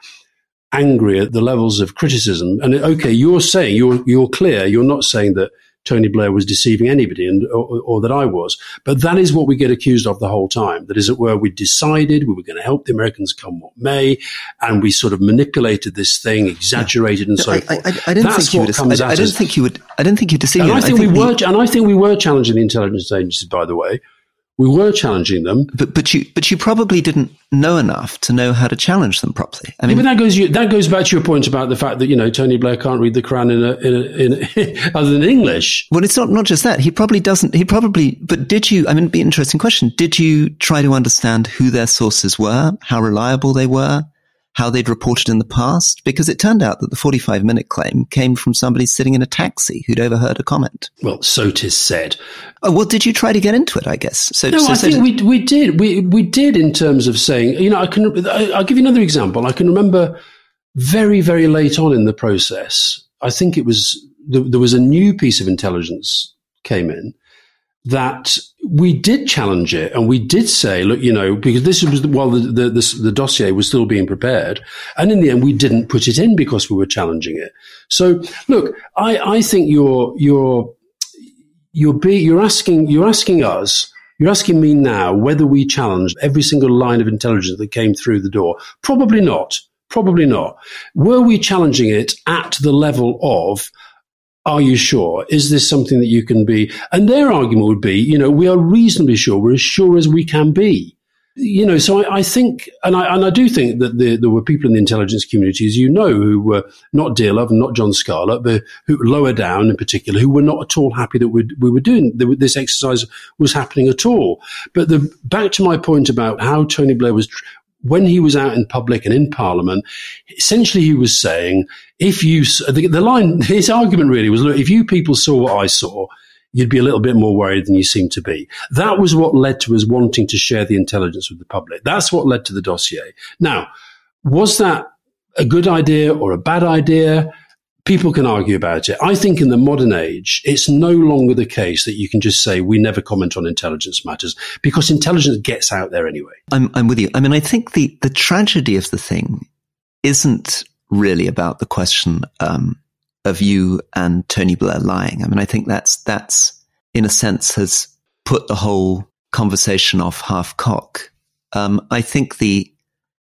angry at the levels of criticism. And okay, you're saying you're you're clear. You're not saying that Tony Blair was deceiving anybody and, or, or, that I was. But that is what we get accused of the whole time. That is it were, we decided we were going to help the Americans come what may, and we sort of manipulated this thing, exaggerated and so I, forth. I, I, I didn't That's think you would. I, I didn't think you would. I didn't think you deceive. And I think, we were. and I think we were challenging the intelligence agencies. By the way, we were challenging them, but but you but you probably didn't know enough to know how to challenge them properly. I mean, yeah, but that goes that goes back to your point about the fact that you know Tony Blair can't read the Quran in a, in, a, in a, other than English. Well, it's not not just that. He probably doesn't. He probably. But did you? I mean, it'd be an interesting question. Did you try to understand who their sources were, how reliable they were, how they'd reported in the past? Because it turned out that the 45 minute claim came from somebody sitting in a taxi who'd overheard a comment. Well, so tis said. Oh, well, did you try to get into it, I guess? So, no, so, I so think we, we did. We, we did in terms of saying, you know, I can, I'll give you another example. I can remember very, very late on in the process, I think it was, there was a new piece of intelligence came in that we did challenge it and we did say, look, you know, because this was while the, the, the, the, dossier was still being prepared. And in the end, we didn't put it in because we were challenging it. So look, I, I think you're, you're, you're, be, you're asking, you're asking us, you're asking me now whether we challenged every single line of intelligence that came through the door. Probably not. Probably not. Were we challenging it at the level of, are you sure? Is this something that you can be? And their argument would be, you know, we are reasonably sure. We're as sure as we can be. You know, so I, I think, and I, and I do think that the, there were people in the intelligence community, as you know, who were not Dearlove and not John Scarlett, but who lower down in particular, who were not at all happy that we, we were doing this exercise was happening at all. But the, back to my point about how Tony Blair was when he was out in public and in Parliament, essentially he was saying, if you, the, the line, his argument really was, look, if you people saw what I saw, you'd be a little bit more worried than you seem to be. That was what led to us wanting to share the intelligence with the public. That's what led to the dossier. Now, was that a good idea or a bad idea? People can argue about it. I think in the modern age, it's no longer the case that you can just say we never comment on intelligence matters because intelligence gets out there anyway. I'm, I'm with you. I mean, I think the, the tragedy of the thing isn't really about the question um, of you and Tony Blair lying. I mean, I think that's that's in a sense has put the whole conversation off half cock. Um, I think the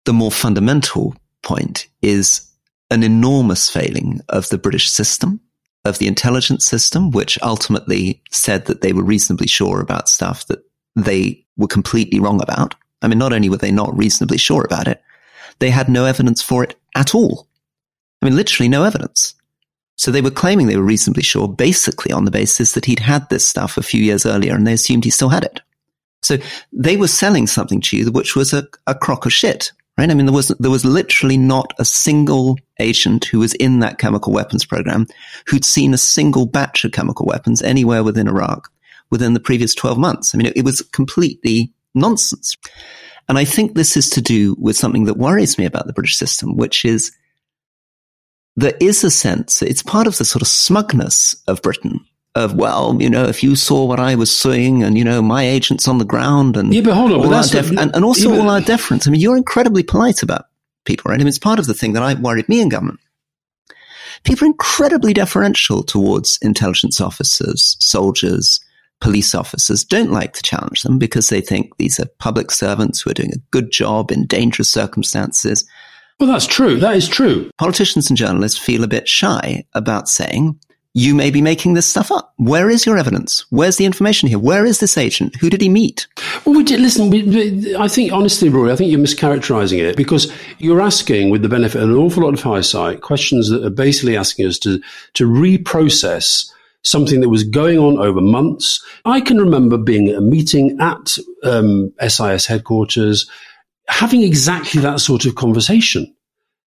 the more fundamental point is an enormous failing of the British system, of the intelligence system, which ultimately said that they were reasonably sure about stuff that they were completely wrong about. I mean, not only were they not reasonably sure about it, they had no evidence for it at all. I mean, literally no evidence. So they were claiming they were reasonably sure basically on the basis that he'd had this stuff a few years earlier and they assumed he still had it. So they were selling something to you which was a, a crock of shit right? I mean, there was, there was literally not a single agent who was in that chemical weapons program who'd seen a single batch of chemical weapons anywhere within Iraq within the previous 12 months. I mean, it, it was completely nonsense. And I think this is to do with something that worries me about the British system, which is there is a sense, it's part of the sort of smugness of Britain of well, you know, if you saw what I was seeing, and you know, my agents on the ground, and yeah, but hold on, def- and, and, also yeah, all our deference. I mean, you're incredibly polite about people, right? I mean, it's part of the thing that I worried me in government. People are incredibly deferential towards intelligence officers, soldiers, police officers. Don't like to challenge them because they think these are public servants who are doing a good job in dangerous circumstances. Well, that's true. That is true. Politicians and journalists feel a bit shy about saying, you may be making this stuff up. Where is your evidence? Where's the information here? Where is this agent? Who did he meet? Well, we did listen. We, I think, honestly, Rory, I think you're mischaracterizing it because you're asking, with the benefit of an awful lot of hindsight, questions that are basically asking us to to reprocess something that was going on over months. I can remember being at a meeting at um, SIS headquarters, having exactly that sort of conversation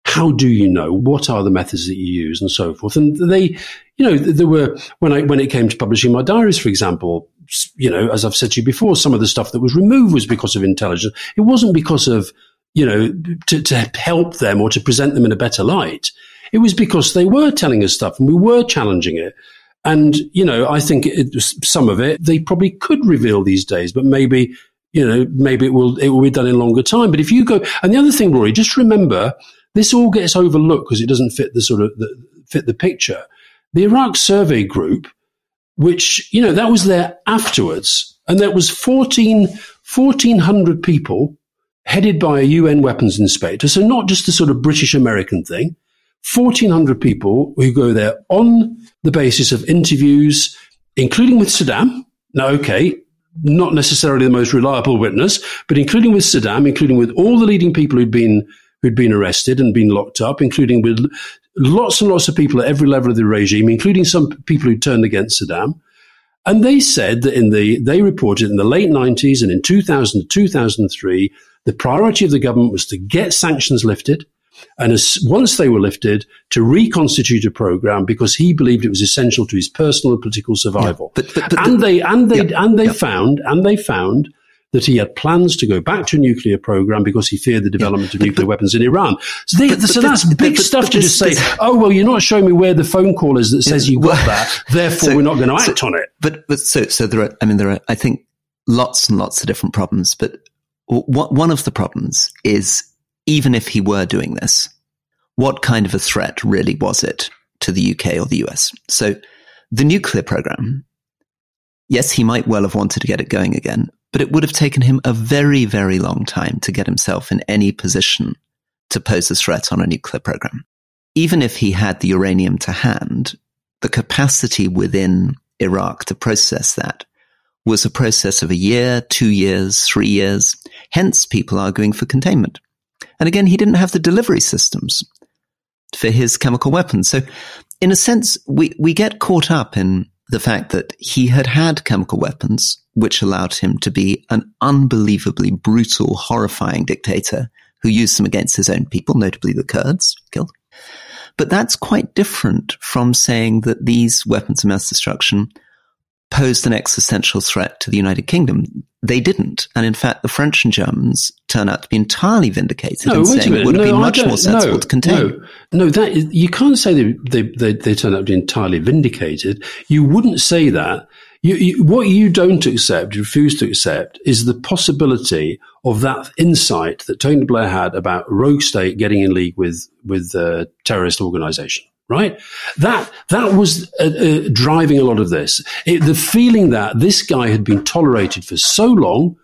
how do you know? What are the methods that you use and so forth? And they, you know, there were, when I, when it came to publishing my diaries, for example, you know, as I've said to you before, some of the stuff that was removed was because of intelligence. It wasn't because of, you know, to, to help them or to present them in a better light. It was because they were telling us stuff and we were challenging it. And, you know, I think it, some of it they probably could reveal these days, but maybe, you know, maybe it will, it will be done in longer time. But if you go, and the other thing, Rory, just remember, this all gets overlooked because it doesn't fit the sort of the, fit the picture. The Iraq Survey Group, which you know that was there afterwards, and that was 14, 1,400 people headed by a UN weapons inspector. So not just a sort of British American thing. 1,400 people who go there on the basis of interviews, including with Saddam. Now, okay, not necessarily the most reliable witness, but including with Saddam, including with all the leading people who'd been who'd been arrested and been locked up, including with lots and lots of people at every level of the regime, including some people who turned against Saddam. And they said that in the, they reported in the late 90s and in 2000 2003, the priority of the government was to get sanctions lifted, And as, once they were lifted, to reconstitute a program because he believed it was essential to his personal and political survival. Yeah, but, but, but, and they and they yeah, and they yeah. found and they found that he had plans to go back to a nuclear program because he feared the development yeah, of nuclear but, weapons in Iran. So, they, so that's big stuff to just say, oh, well, you're not showing me where the phone call is that says you got well, that, therefore so, we're not going to act so, on it. But, but so, so there are, I mean, there are, I think, lots and lots of different problems, but one of the problems is even if he were doing this, what kind of a threat really was it to the UK or the US? So the nuclear program, yes, he might well have wanted to get it going again, but it would have taken him a very, very long time to get himself in any position to pose a threat on a nuclear program. Even if he had the uranium to hand, the capacity within Iraq to process that was a process of a year, two years, three years. Hence, people arguing for containment. And again, he didn't have the delivery systems for his chemical weapons. So, in a sense, we, we get caught up in the fact that he had had chemical weapons, which allowed him to be an unbelievably brutal, horrifying dictator who used them against his own people, notably the Kurds, killed. But that's quite different from saying that these weapons of mass destruction posed an existential threat to the United Kingdom. They didn't. And in fact, the French and Germans turn out to be entirely vindicated no, in saying it would have no, been much more sensible no, to contain. No, no that is, you can't say they, they, they, they turn out to be entirely vindicated. You wouldn't say that. You, you, what you don't accept, you refuse to accept, is the possibility of that insight that Tony Blair had about rogue state getting in league with with a terrorist organization right? That that was uh, uh, driving a lot of this. It, the feeling that this guy had been tolerated for so long,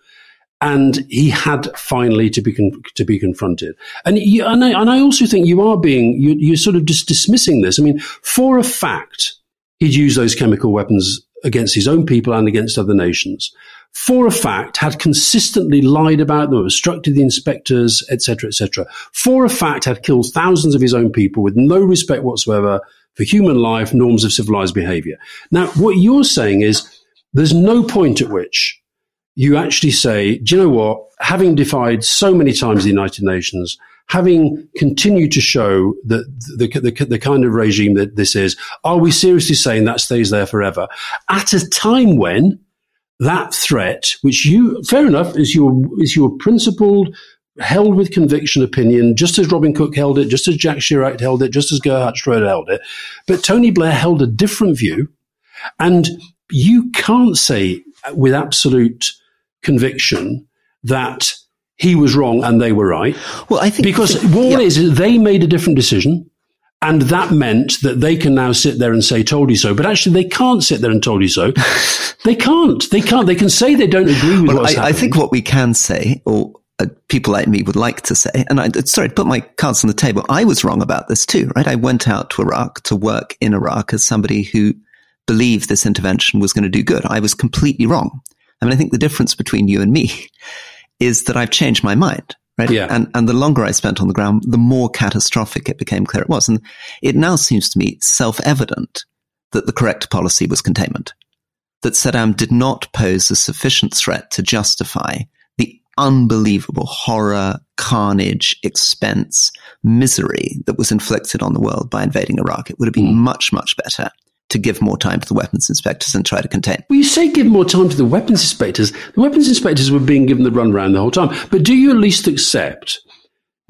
and he had finally to be con- to be confronted. And you, and, I, and I also think you are being you, you're sort of just dismissing this. I mean, for a fact, he'd used those chemical weapons against his own people and against other nations for a fact, had consistently lied about them, obstructed the inspectors, etc., etc. For a fact, had killed thousands of his own people with no respect whatsoever for human life, norms of civilized behavior. Now, what you're saying is there's no point at which you actually say, do you know what? Having defied so many times the United Nations, having continued to show that the, the, the, kind of regime that this is, are we seriously saying that stays there forever? At a time when that threat, which you, fair enough, is your, is your principled, held with conviction opinion, just as Robin Cook held it, just as Jacques Chirac held it, just as Gerhard Schroeder held it. But Tony Blair held a different view. And you can't say with absolute conviction that he was wrong and they were right. Well, I think because what yeah. is they made a different decision. And that meant that they can now sit there and say, told you so. But actually, they can't sit there and told you so. they can't. They can't. They can say they don't agree with well, what's I, happening. I think what we can say, or uh, people like me would like to say, and I, sorry to put my cards on the table, I was wrong about this too, right? I went out to Iraq to work in Iraq as somebody who believed this intervention was going to do good. I was completely wrong. I mean, I think the difference between you and me is that I've changed my mind. Right? Yeah. And, and the longer I spent on the ground, the more catastrophic it became clear it was. And it now seems to me self-evident that the correct policy was containment. That Saddam did not pose a sufficient threat to justify the unbelievable horror, carnage, expense, misery that was inflicted on the world by invading Iraq. It would have been mm. much, much better to give more time to the weapons inspectors and try to contain. Well, you say give more time to the weapons inspectors. The weapons inspectors were being given the runaround the whole time. But do you at least accept,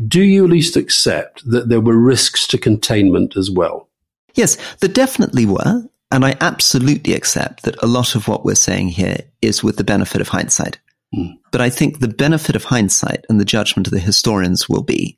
do you at least accept that there were risks to containment as well? Yes, there definitely were. And I absolutely accept that a lot of what we're saying here is with the benefit of hindsight. Mm. But I think the benefit of hindsight and the judgment of the historians will be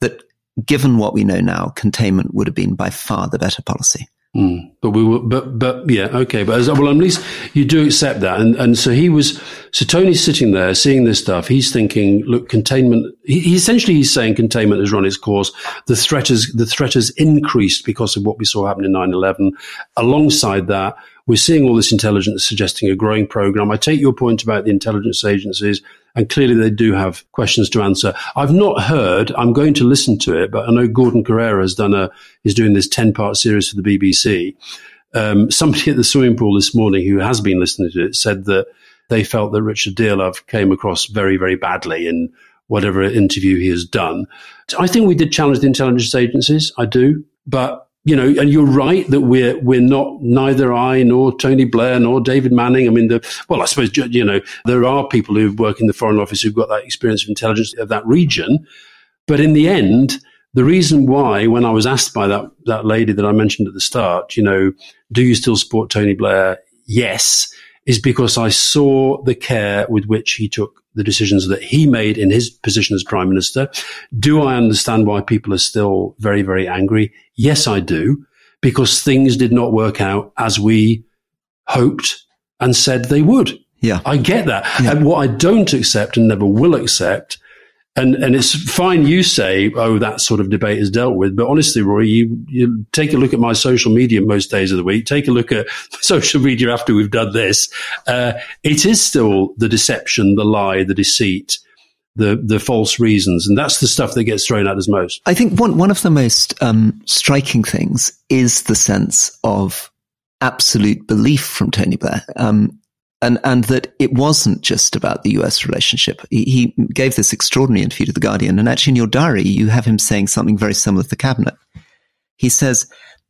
that given what we know now, containment would have been by far the better policy. Mm. But we were, but but yeah, okay. But as, well, at least you do accept that, and and so he was. So Tony's sitting there, seeing this stuff. He's thinking, look, containment. He, he essentially he's saying containment has run its course. The threat is the threat has increased because of what we saw happen in 9-11. Alongside that, we're seeing all this intelligence suggesting a growing program. I take your point about the intelligence agencies and clearly they do have questions to answer. I've not heard, I'm going to listen to it, but I know Gordon Corera has done a, is doing this 10 part series for the BBC. Um, somebody at the swimming pool this morning who has been listening to it said that they felt that Richard Dearlove came across very, very badly in whatever interview he has done. I think we did challenge the intelligence agencies. I do, but you know, and you're right that we're we're not neither I nor Tony Blair nor David Manning. I mean, the well, I suppose you know there are people who work in the Foreign Office who've got that experience of intelligence of that region, but in the end, the reason why, when I was asked by that that lady that I mentioned at the start, you know, do you still support Tony Blair? Yes, is because I saw the care with which he took the decisions that he made in his position as prime minister. Do I understand why people are still very, very angry? Yes, I do, because things did not work out as we hoped and said they would. Yeah. I get that. Yeah. And what I don't accept and never will accept and and it's fine you say, oh, that sort of debate is dealt with. But honestly, Roy, you, you take a look at my social media most days of the week. Take a look at social media after we've done this. Uh, it is still the deception, the lie, the deceit, the the false reasons, and that's the stuff that gets thrown at us most. I think one one of the most um, striking things is the sense of absolute belief from Tony Blair. Um, and and that it wasn't just about the US relationship. He, he, gave this extraordinary interview to the Guardian, and actually in your diary you have him saying something very similar to the cabinet. He says,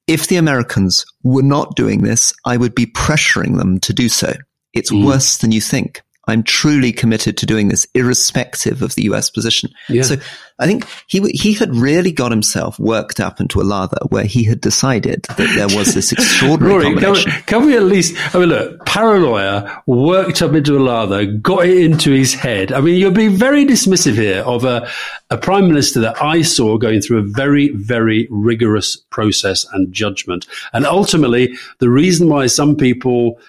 "If the Americans were not doing this, I would be pressuring them to do so. It's mm. worse than you think." I'm truly committed to doing this, irrespective of the US position. Yeah. So I think he he had really got himself worked up into a lather where he had decided that there was this extraordinary Rory, combination. Can we, can we, at least? I mean, look, paranoia worked up into a lather, got it into his head. I mean, you're being very dismissive here of a a prime minister that I saw going through a very very rigorous process and judgment, and ultimately the reason why some people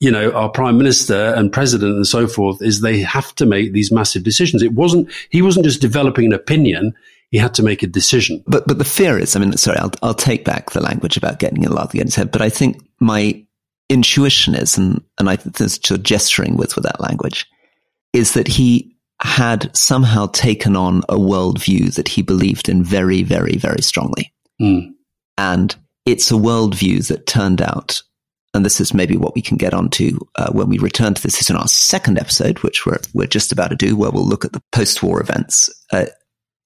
you know, our prime minister and president and so forth is they have to make these massive decisions. It wasn't, he wasn't just developing an opinion. He had to make a decision. But, but the fear is, I mean, sorry, I'll, I'll take back the language about getting a lot against head, but I think my intuition is, and, and I think there's sort of gesturing with, with that language, is that he had somehow taken on a worldview that he believed in very, very, very strongly. Mm. And it's a worldview that turned out and this is maybe what we can get onto uh, when we return to this. Is in our second episode, which we're we're just about to do, where we'll look at the post-war events, uh,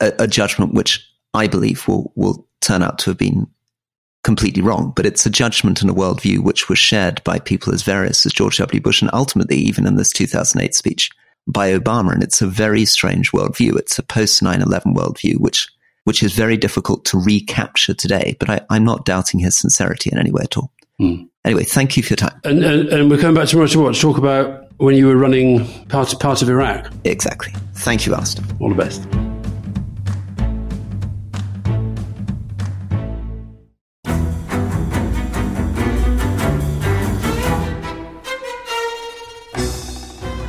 a, a, judgment which I believe will will turn out to have been completely wrong, but it's a judgment and a worldview which was shared by people as various as George W. Bush, and ultimately, even in this 2008 speech by Obama. And it's a very strange worldview. It's a post 9/11 worldview, which which is very difficult to recapture today. But I, I'm not doubting his sincerity in any way at all. Mm. Anyway, thank you for your time. And, and, and we're coming back tomorrow to what? To talk about when you were running part, part of Iraq. Exactly. Thank you, Alastair. All the best.